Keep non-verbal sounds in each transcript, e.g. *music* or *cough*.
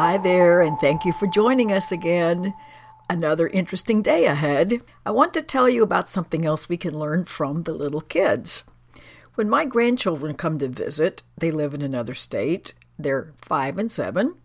Hi there, and thank you for joining us again. Another interesting day ahead. I want to tell you about something else we can learn from the little kids. When my grandchildren come to visit, they live in another state. They're five and seven.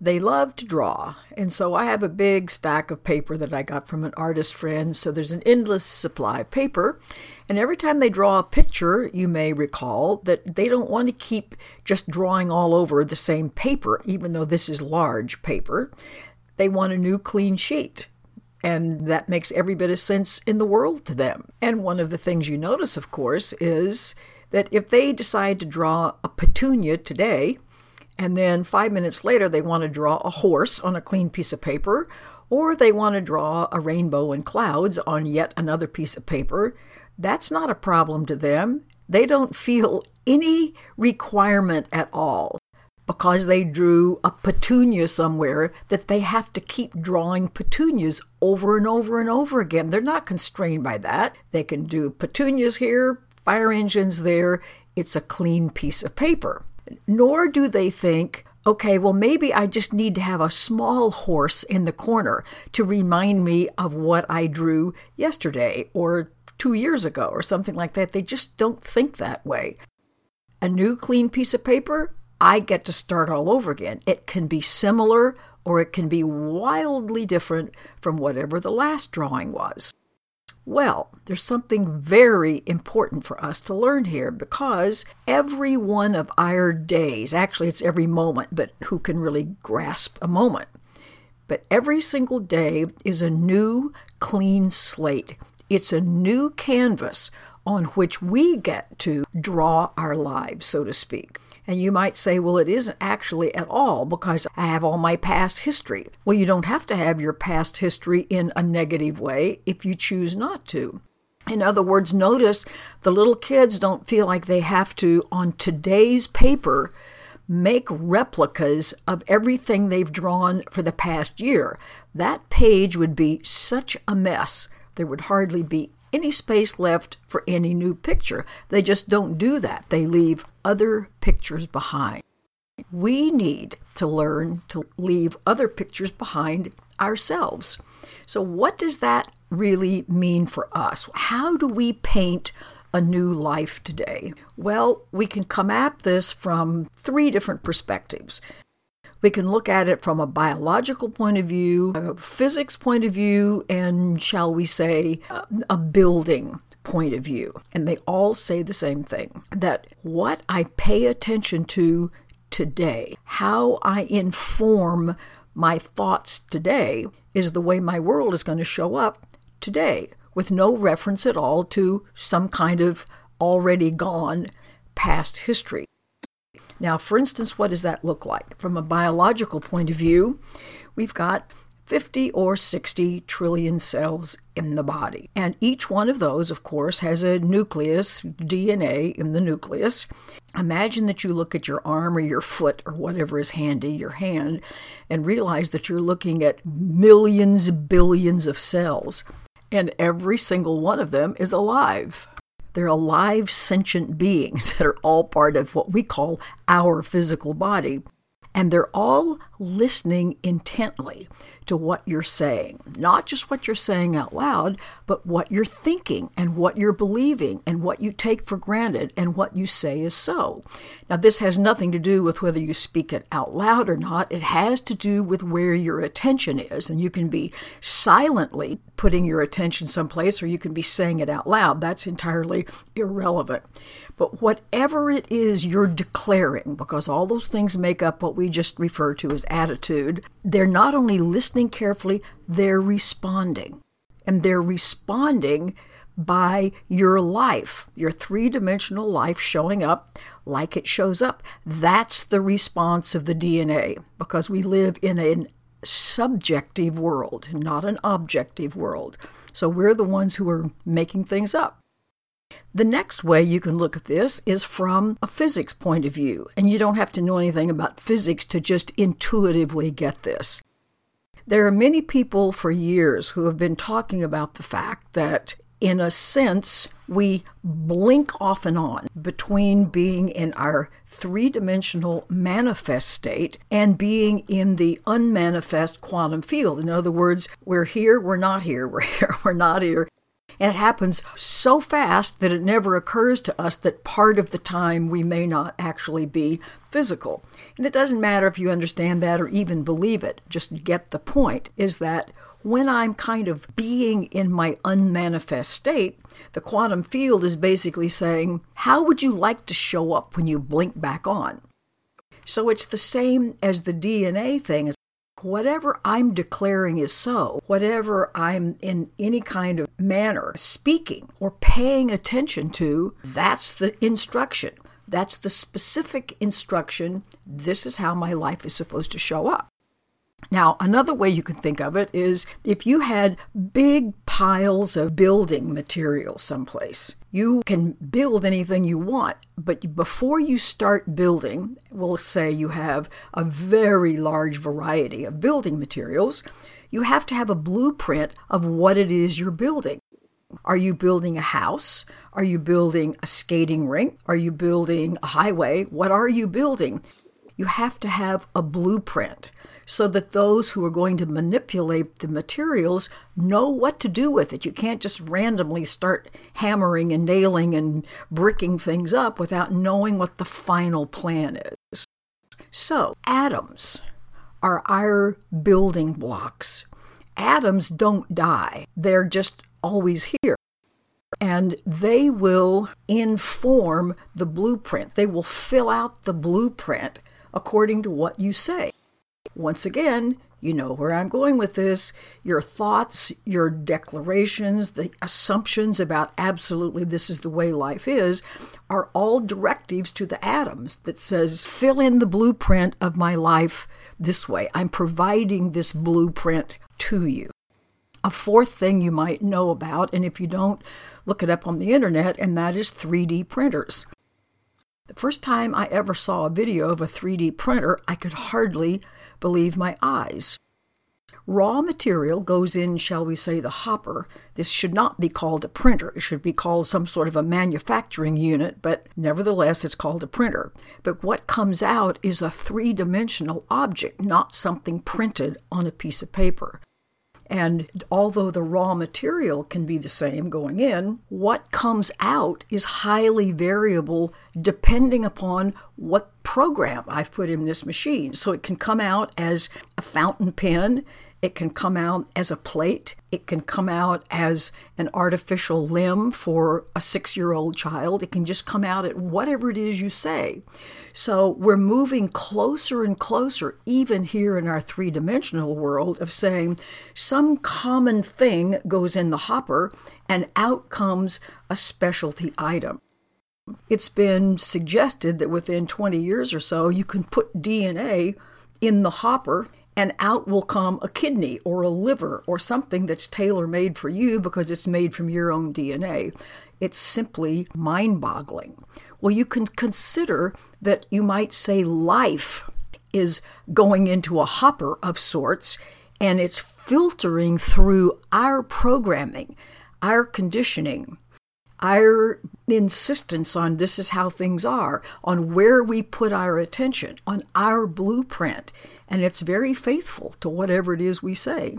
They love to draw, and so I have a big stack of paper that I got from an artist friend. So there's an endless supply of paper, and every time they draw a picture, you may recall that they don't want to keep just drawing all over the same paper, even though this is large paper. They want a new clean sheet. And that makes every bit of sense in the world to them. And one of the things you notice, of course, is that if they decide to draw a petunia today, and then five minutes later they want to draw a horse on a clean piece of paper, or they want to draw a rainbow and clouds on yet another piece of paper, that's not a problem to them. They don't feel any requirement at all because they drew a petunia somewhere that they have to keep drawing petunias over and over and over again. They're not constrained by that. They can do petunias here, fire engines there. It's a clean piece of paper. Nor do they think, okay, well, maybe I just need to have a small horse in the corner to remind me of what I drew yesterday or two years ago or something like that. They just don't think that way. A new clean piece of paper, I get to start all over again. It can be similar or it can be wildly different from whatever the last drawing was. Well, there's something very important for us to learn here because every one of our days, actually, it's every moment, but who can really grasp a moment? But every single day is a new, clean slate. It's a new canvas on which we get to draw our lives, so to speak. And you might say, well, it isn't actually at all because I have all my past history. Well, you don't have to have your past history in a negative way if you choose not to. In other words, notice the little kids don't feel like they have to, on today's paper, make replicas of everything they've drawn for the past year. That page would be such a mess. There would hardly be any space left for any new picture. They just don't do that. They leave other pictures behind. We need to learn to leave other pictures behind ourselves. So, what does that really mean for us? How do we paint a new life today? Well, we can come at this from three different perspectives. We can look at it from a biological point of view, a physics point of view, and shall we say, a building point of view. And they all say the same thing that what I pay attention to today, how I inform my thoughts today, is the way my world is going to show up today, with no reference at all to some kind of already gone past history. Now, for instance, what does that look like? From a biological point of view, we've got 50 or 60 trillion cells in the body. And each one of those, of course, has a nucleus, DNA in the nucleus. Imagine that you look at your arm or your foot or whatever is handy, your hand, and realize that you're looking at millions, billions of cells. And every single one of them is alive. They're alive, sentient beings *laughs* that are all part of what we call our physical body. And they're all listening intently to what you're saying. Not just what you're saying out loud, but what you're thinking and what you're believing and what you take for granted and what you say is so. Now, this has nothing to do with whether you speak it out loud or not. It has to do with where your attention is. And you can be silently putting your attention someplace or you can be saying it out loud. That's entirely irrelevant. But whatever it is you're declaring, because all those things make up what we just refer to as attitude, they're not only listening carefully, they're responding. And they're responding by your life, your three dimensional life showing up like it shows up. That's the response of the DNA because we live in a subjective world, not an objective world. So we're the ones who are making things up. The next way you can look at this is from a physics point of view, and you don't have to know anything about physics to just intuitively get this. There are many people for years who have been talking about the fact that in a sense, we blink off and on between being in our three dimensional manifest state and being in the unmanifest quantum field. In other words, we're here, we're not here, *laughs* we're here, we're not here. And it happens so fast that it never occurs to us that part of the time we may not actually be physical. And it doesn't matter if you understand that or even believe it, just get the point is that when I'm kind of being in my unmanifest state, the quantum field is basically saying, How would you like to show up when you blink back on? So it's the same as the DNA thing. Whatever I'm declaring is so, whatever I'm in any kind of manner speaking or paying attention to, that's the instruction. That's the specific instruction. This is how my life is supposed to show up. Now, another way you can think of it is if you had big piles of building material someplace, you can build anything you want, but before you start building, we'll say you have a very large variety of building materials, you have to have a blueprint of what it is you're building. Are you building a house? Are you building a skating rink? Are you building a highway? What are you building? You have to have a blueprint so that those who are going to manipulate the materials know what to do with it. You can't just randomly start hammering and nailing and bricking things up without knowing what the final plan is. So, atoms are our building blocks. Atoms don't die, they're just always here. And they will inform the blueprint. They will fill out the blueprint according to what you say. Once again, you know where I'm going with this. Your thoughts, your declarations, the assumptions about absolutely this is the way life is are all directives to the atoms that says, fill in the blueprint of my life this way. I'm providing this blueprint to you. A fourth thing you might know about, and if you don't, look it up on the internet, and that is 3D printers. The first time I ever saw a video of a 3D printer, I could hardly believe my eyes. Raw material goes in, shall we say, the hopper. This should not be called a printer. It should be called some sort of a manufacturing unit, but nevertheless, it's called a printer. But what comes out is a three dimensional object, not something printed on a piece of paper. And although the raw material can be the same going in, what comes out is highly variable depending upon what program I've put in this machine. So it can come out as a fountain pen, it can come out as a plate. It can come out as an artificial limb for a six year old child. It can just come out at whatever it is you say. So we're moving closer and closer, even here in our three dimensional world, of saying some common thing goes in the hopper and out comes a specialty item. It's been suggested that within 20 years or so, you can put DNA in the hopper and out will come a kidney or a liver or something that's tailor made for you because it's made from your own DNA. It's simply mind boggling. Well, you can consider that you might say life is going into a hopper of sorts and it's filtering through our programming, our conditioning, our insistence on this is how things are, on where we put our attention, on our blueprint, and it's very faithful to whatever it is we say.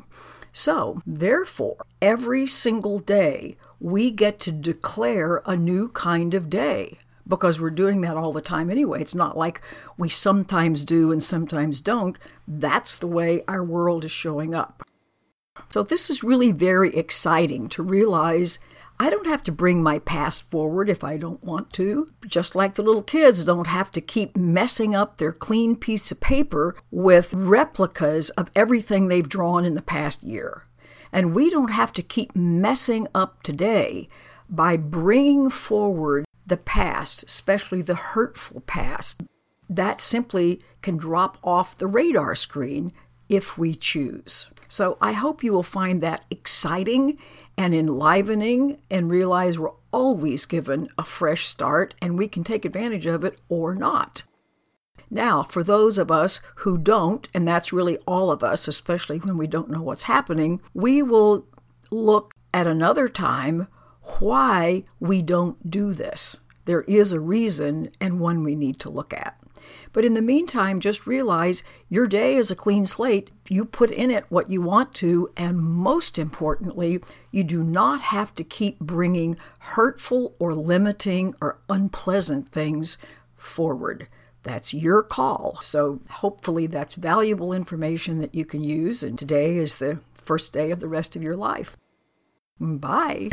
So, therefore, every single day we get to declare a new kind of day because we're doing that all the time anyway. It's not like we sometimes do and sometimes don't. That's the way our world is showing up. So, this is really very exciting to realize I don't have to bring my past forward if I don't want to, just like the little kids don't have to keep messing up their clean piece of paper with replicas of everything they've drawn in the past year. And we don't have to keep messing up today by bringing forward the past, especially the hurtful past. That simply can drop off the radar screen if we choose. So I hope you will find that exciting and enlivening and realize we're always given a fresh start and we can take advantage of it or not. Now, for those of us who don't, and that's really all of us, especially when we don't know what's happening, we will look at another time why we don't do this. There is a reason and one we need to look at. But in the meantime, just realize your day is a clean slate. You put in it what you want to, and most importantly, you do not have to keep bringing hurtful or limiting or unpleasant things forward. That's your call. So hopefully, that's valuable information that you can use. And today is the first day of the rest of your life. Bye.